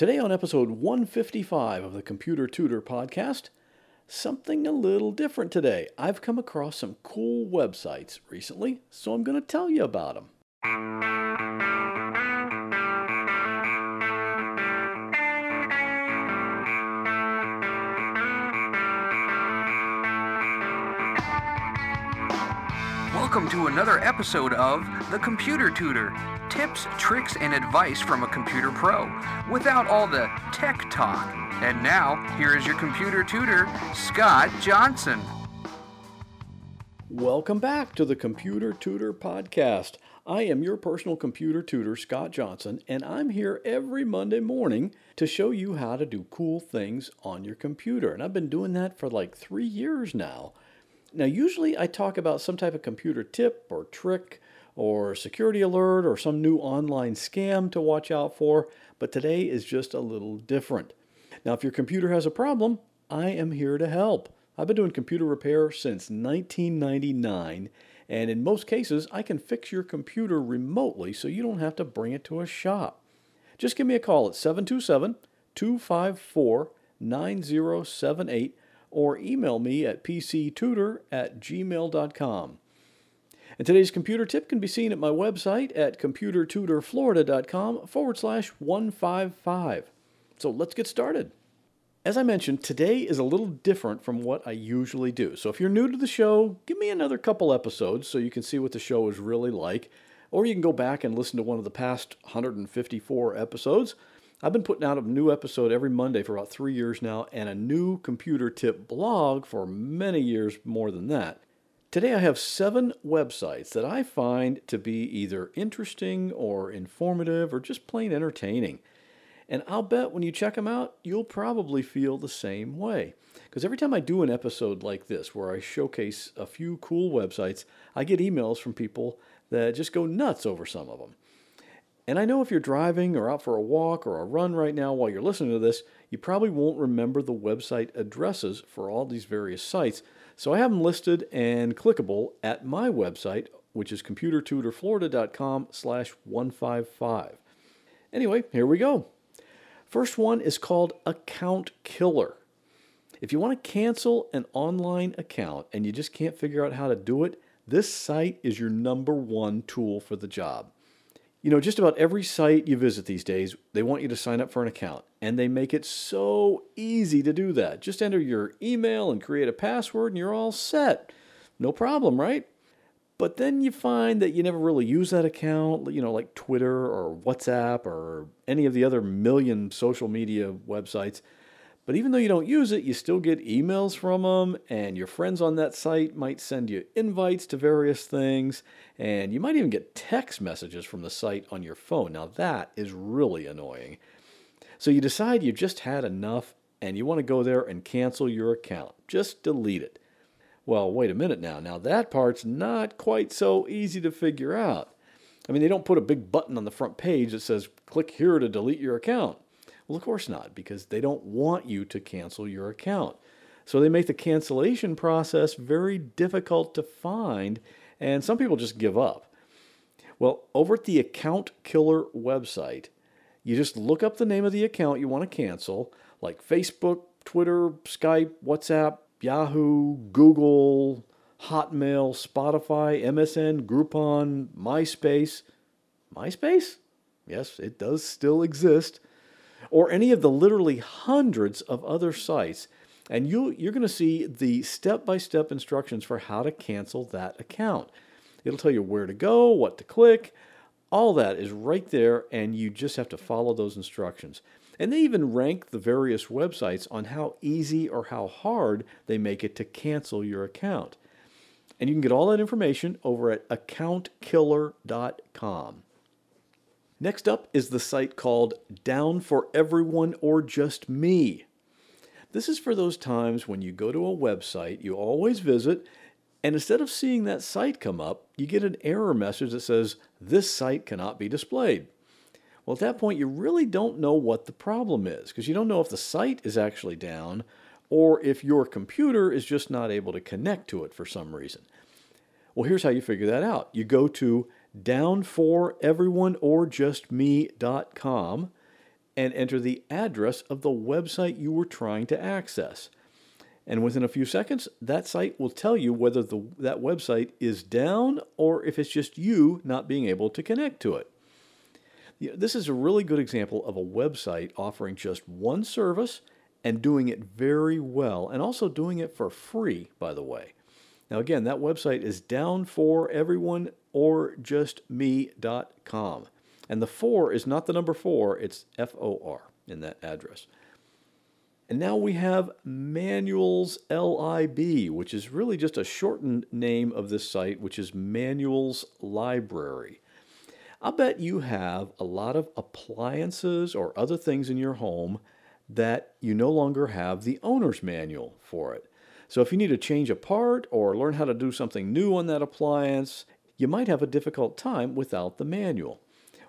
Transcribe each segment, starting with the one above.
Today, on episode 155 of the Computer Tutor podcast, something a little different today. I've come across some cool websites recently, so I'm going to tell you about them. Welcome to another episode of The Computer Tutor tips, tricks, and advice from a computer pro without all the tech talk. And now, here is your computer tutor, Scott Johnson. Welcome back to the Computer Tutor Podcast. I am your personal computer tutor, Scott Johnson, and I'm here every Monday morning to show you how to do cool things on your computer. And I've been doing that for like three years now. Now, usually I talk about some type of computer tip or trick or security alert or some new online scam to watch out for, but today is just a little different. Now, if your computer has a problem, I am here to help. I've been doing computer repair since 1999, and in most cases, I can fix your computer remotely so you don't have to bring it to a shop. Just give me a call at 727 254 9078 or email me at pctutor at gmail.com. And today's computer tip can be seen at my website at computertutorflorida.com forward slash 155. So let's get started. As I mentioned, today is a little different from what I usually do. So if you're new to the show, give me another couple episodes so you can see what the show is really like. Or you can go back and listen to one of the past 154 episodes. I've been putting out a new episode every Monday for about three years now, and a new computer tip blog for many years more than that. Today I have seven websites that I find to be either interesting or informative or just plain entertaining. And I'll bet when you check them out, you'll probably feel the same way. Because every time I do an episode like this, where I showcase a few cool websites, I get emails from people that just go nuts over some of them. And I know if you're driving or out for a walk or a run right now while you're listening to this, you probably won't remember the website addresses for all these various sites. So I have them listed and clickable at my website, which is computertutorflorida.com slash 155. Anyway, here we go. First one is called Account Killer. If you want to cancel an online account and you just can't figure out how to do it, this site is your number one tool for the job. You know, just about every site you visit these days, they want you to sign up for an account, and they make it so easy to do that. Just enter your email and create a password, and you're all set. No problem, right? But then you find that you never really use that account, you know, like Twitter or WhatsApp or any of the other million social media websites. But even though you don't use it, you still get emails from them, and your friends on that site might send you invites to various things, and you might even get text messages from the site on your phone. Now, that is really annoying. So, you decide you've just had enough and you want to go there and cancel your account. Just delete it. Well, wait a minute now. Now, that part's not quite so easy to figure out. I mean, they don't put a big button on the front page that says, click here to delete your account. Well, of course not, because they don't want you to cancel your account. So they make the cancellation process very difficult to find, and some people just give up. Well, over at the Account Killer website, you just look up the name of the account you want to cancel, like Facebook, Twitter, Skype, WhatsApp, Yahoo, Google, Hotmail, Spotify, MSN, Groupon, MySpace. MySpace? Yes, it does still exist or any of the literally hundreds of other sites. And you, you're going to see the step by step instructions for how to cancel that account. It'll tell you where to go, what to click. All that is right there, and you just have to follow those instructions. And they even rank the various websites on how easy or how hard they make it to cancel your account. And you can get all that information over at accountkiller.com. Next up is the site called Down for Everyone or Just Me. This is for those times when you go to a website you always visit, and instead of seeing that site come up, you get an error message that says, This site cannot be displayed. Well, at that point, you really don't know what the problem is because you don't know if the site is actually down or if your computer is just not able to connect to it for some reason. Well, here's how you figure that out you go to downforeveryoneorjustme.com and enter the address of the website you were trying to access. And within a few seconds, that site will tell you whether the, that website is down or if it's just you not being able to connect to it. This is a really good example of a website offering just one service and doing it very well, and also doing it for free, by the way. Now, again, that website is down for everyone or just me.com. And the four is not the number four, it's F O R in that address. And now we have Manuals LIB, which is really just a shortened name of this site, which is Manuals Library. I bet you have a lot of appliances or other things in your home that you no longer have the owner's manual for it. So if you need to change a part or learn how to do something new on that appliance, you might have a difficult time without the manual.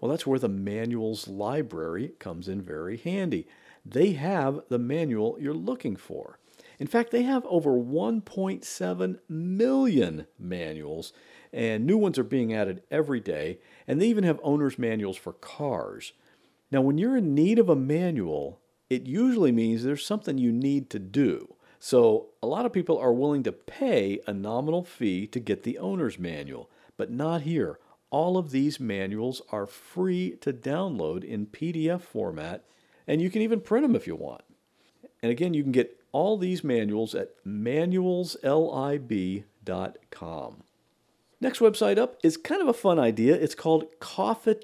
Well, that's where the manuals library comes in very handy. They have the manual you're looking for. In fact, they have over 1.7 million manuals, and new ones are being added every day, and they even have owner's manuals for cars. Now, when you're in need of a manual, it usually means there's something you need to do. So, a lot of people are willing to pay a nominal fee to get the owner's manual, but not here. All of these manuals are free to download in PDF format, and you can even print them if you want. And again, you can get all these manuals at manualslib.com. Next website up is kind of a fun idea. It's called Coffee,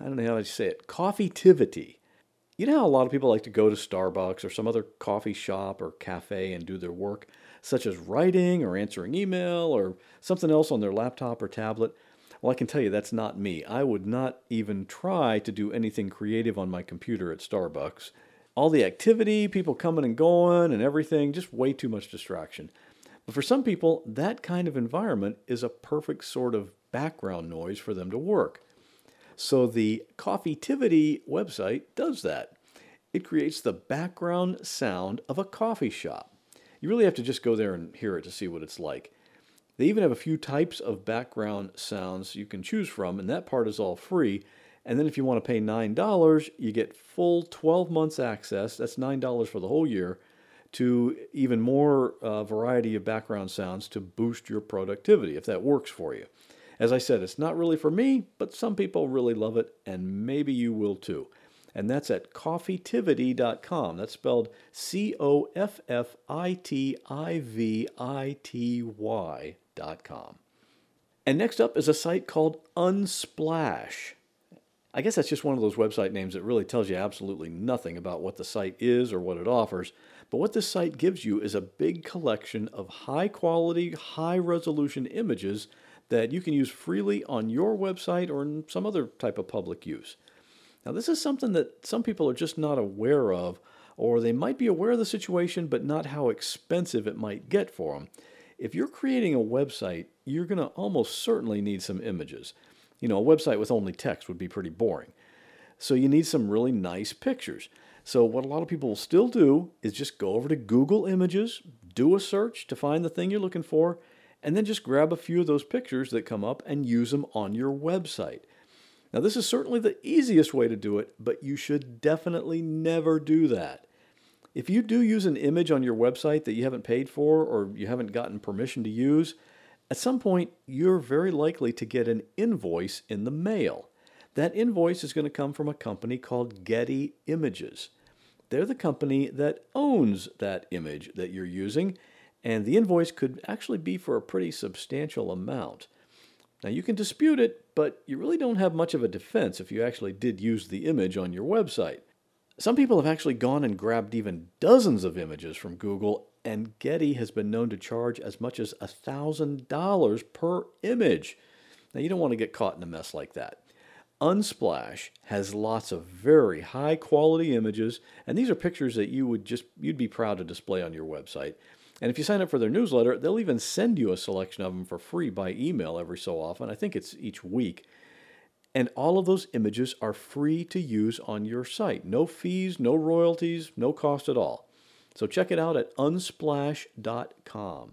I don't know how to say it, Coffitivity. You know how a lot of people like to go to Starbucks or some other coffee shop or cafe and do their work, such as writing or answering email or something else on their laptop or tablet? Well, I can tell you that's not me. I would not even try to do anything creative on my computer at Starbucks. All the activity, people coming and going, and everything, just way too much distraction. But for some people, that kind of environment is a perfect sort of background noise for them to work. So the Coffitivity website does that. It creates the background sound of a coffee shop. You really have to just go there and hear it to see what it's like. They even have a few types of background sounds you can choose from, and that part is all free. And then if you want to pay $9, you get full 12 months access. That's $9 for the whole year to even more uh, variety of background sounds to boost your productivity if that works for you. As I said, it's not really for me, but some people really love it, and maybe you will too. And that's at coffitivity.com. That's spelled C O F F I T I V I T Y.com. And next up is a site called Unsplash. I guess that's just one of those website names that really tells you absolutely nothing about what the site is or what it offers. But what this site gives you is a big collection of high quality, high resolution images that you can use freely on your website or in some other type of public use. Now, this is something that some people are just not aware of, or they might be aware of the situation but not how expensive it might get for them. If you're creating a website, you're going to almost certainly need some images. You know, a website with only text would be pretty boring. So you need some really nice pictures. So, what a lot of people will still do is just go over to Google Images, do a search to find the thing you're looking for, and then just grab a few of those pictures that come up and use them on your website. Now, this is certainly the easiest way to do it, but you should definitely never do that. If you do use an image on your website that you haven't paid for or you haven't gotten permission to use, at some point you're very likely to get an invoice in the mail. That invoice is going to come from a company called Getty Images. They're the company that owns that image that you're using, and the invoice could actually be for a pretty substantial amount. Now, you can dispute it, but you really don't have much of a defense if you actually did use the image on your website. Some people have actually gone and grabbed even dozens of images from Google, and Getty has been known to charge as much as $1,000 per image. Now, you don't want to get caught in a mess like that. Unsplash has lots of very high quality images, and these are pictures that you would just you'd be proud to display on your website. And if you sign up for their newsletter, they'll even send you a selection of them for free by email every so often. I think it's each week. And all of those images are free to use on your site. No fees, no royalties, no cost at all. So check it out at unsplash.com.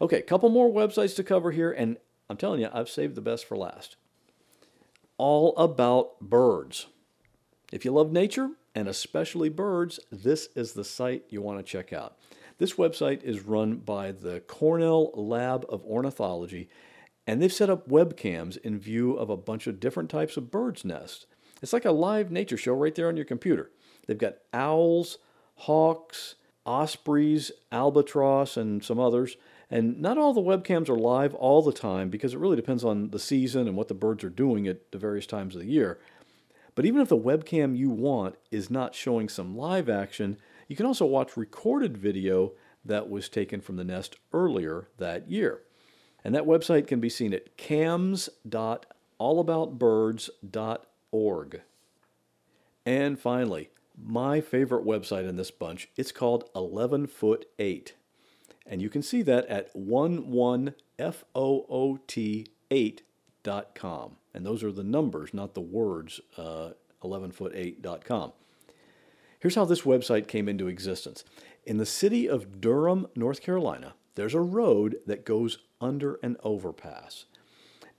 Okay, a couple more websites to cover here, and I'm telling you, I've saved the best for last all about birds. If you love nature, and especially birds, this is the site you want to check out. This website is run by the Cornell Lab of Ornithology, and they've set up webcams in view of a bunch of different types of birds' nests. It's like a live nature show right there on your computer. They've got owls, hawks, ospreys, albatross, and some others. And not all the webcams are live all the time because it really depends on the season and what the birds are doing at the various times of the year. But even if the webcam you want is not showing some live action, you can also watch recorded video that was taken from the nest earlier that year. And that website can be seen at cams.allaboutbirds.org. And finally, my favorite website in this bunch, it's called 11 Foot 8. And you can see that at 11foot8.com. And those are the numbers, not the words, uh, 11foot8.com. Here's how this website came into existence. In the city of Durham, North Carolina, there's a road that goes under an overpass.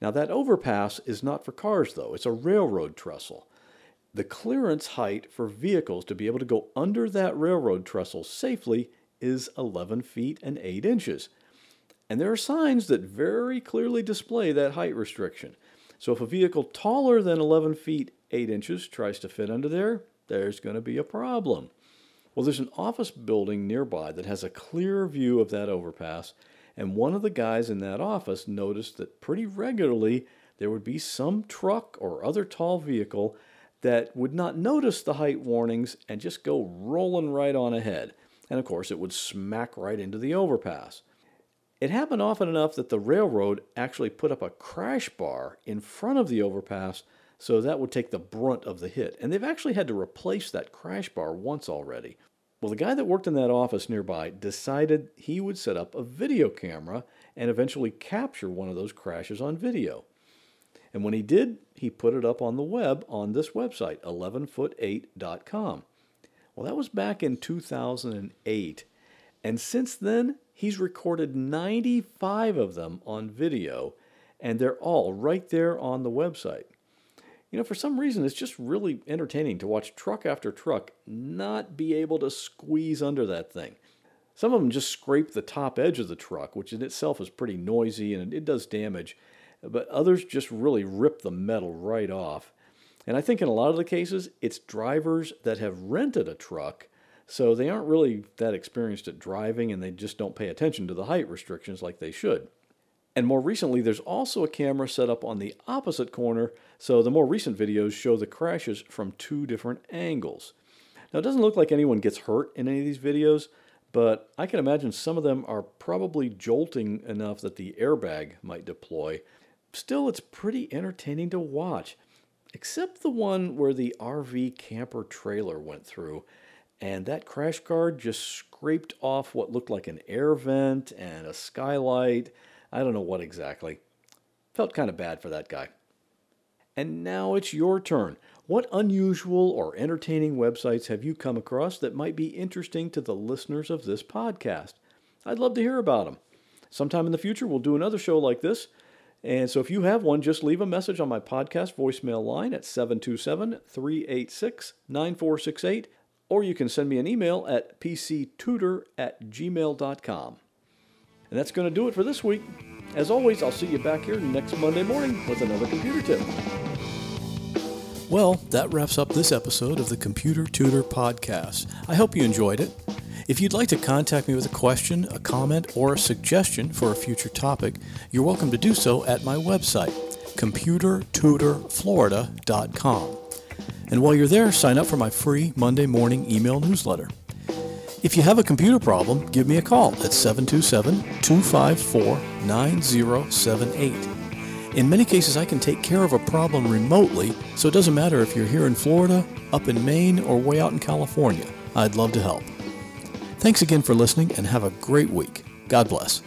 Now, that overpass is not for cars, though, it's a railroad trestle. The clearance height for vehicles to be able to go under that railroad trestle safely is 11 feet and 8 inches. And there are signs that very clearly display that height restriction. So if a vehicle taller than 11 feet 8 inches tries to fit under there, there's going to be a problem. Well, there's an office building nearby that has a clear view of that overpass, and one of the guys in that office noticed that pretty regularly there would be some truck or other tall vehicle that would not notice the height warnings and just go rolling right on ahead. And of course, it would smack right into the overpass. It happened often enough that the railroad actually put up a crash bar in front of the overpass so that would take the brunt of the hit. And they've actually had to replace that crash bar once already. Well, the guy that worked in that office nearby decided he would set up a video camera and eventually capture one of those crashes on video. And when he did, he put it up on the web on this website, 11foot8.com. Well, that was back in 2008. And since then, he's recorded 95 of them on video, and they're all right there on the website. You know, for some reason, it's just really entertaining to watch truck after truck not be able to squeeze under that thing. Some of them just scrape the top edge of the truck, which in itself is pretty noisy and it does damage, but others just really rip the metal right off. And I think in a lot of the cases, it's drivers that have rented a truck, so they aren't really that experienced at driving and they just don't pay attention to the height restrictions like they should. And more recently, there's also a camera set up on the opposite corner, so the more recent videos show the crashes from two different angles. Now, it doesn't look like anyone gets hurt in any of these videos, but I can imagine some of them are probably jolting enough that the airbag might deploy. Still, it's pretty entertaining to watch, except the one where the RV camper trailer went through, and that crash guard just scraped off what looked like an air vent and a skylight I don't know what exactly. Felt kind of bad for that guy. And now it's your turn. What unusual or entertaining websites have you come across that might be interesting to the listeners of this podcast? I'd love to hear about them. Sometime in the future, we'll do another show like this. And so if you have one, just leave a message on my podcast voicemail line at 727 386 9468, or you can send me an email at pctutor at gmail.com. And that's going to do it for this week. As always, I'll see you back here next Monday morning with another computer tip. Well, that wraps up this episode of the Computer Tutor Podcast. I hope you enjoyed it. If you'd like to contact me with a question, a comment, or a suggestion for a future topic, you're welcome to do so at my website, computertutorflorida.com. And while you're there, sign up for my free Monday morning email newsletter. If you have a computer problem, give me a call at 727 254 9078. In many cases, I can take care of a problem remotely, so it doesn't matter if you're here in Florida, up in Maine, or way out in California. I'd love to help. Thanks again for listening and have a great week. God bless.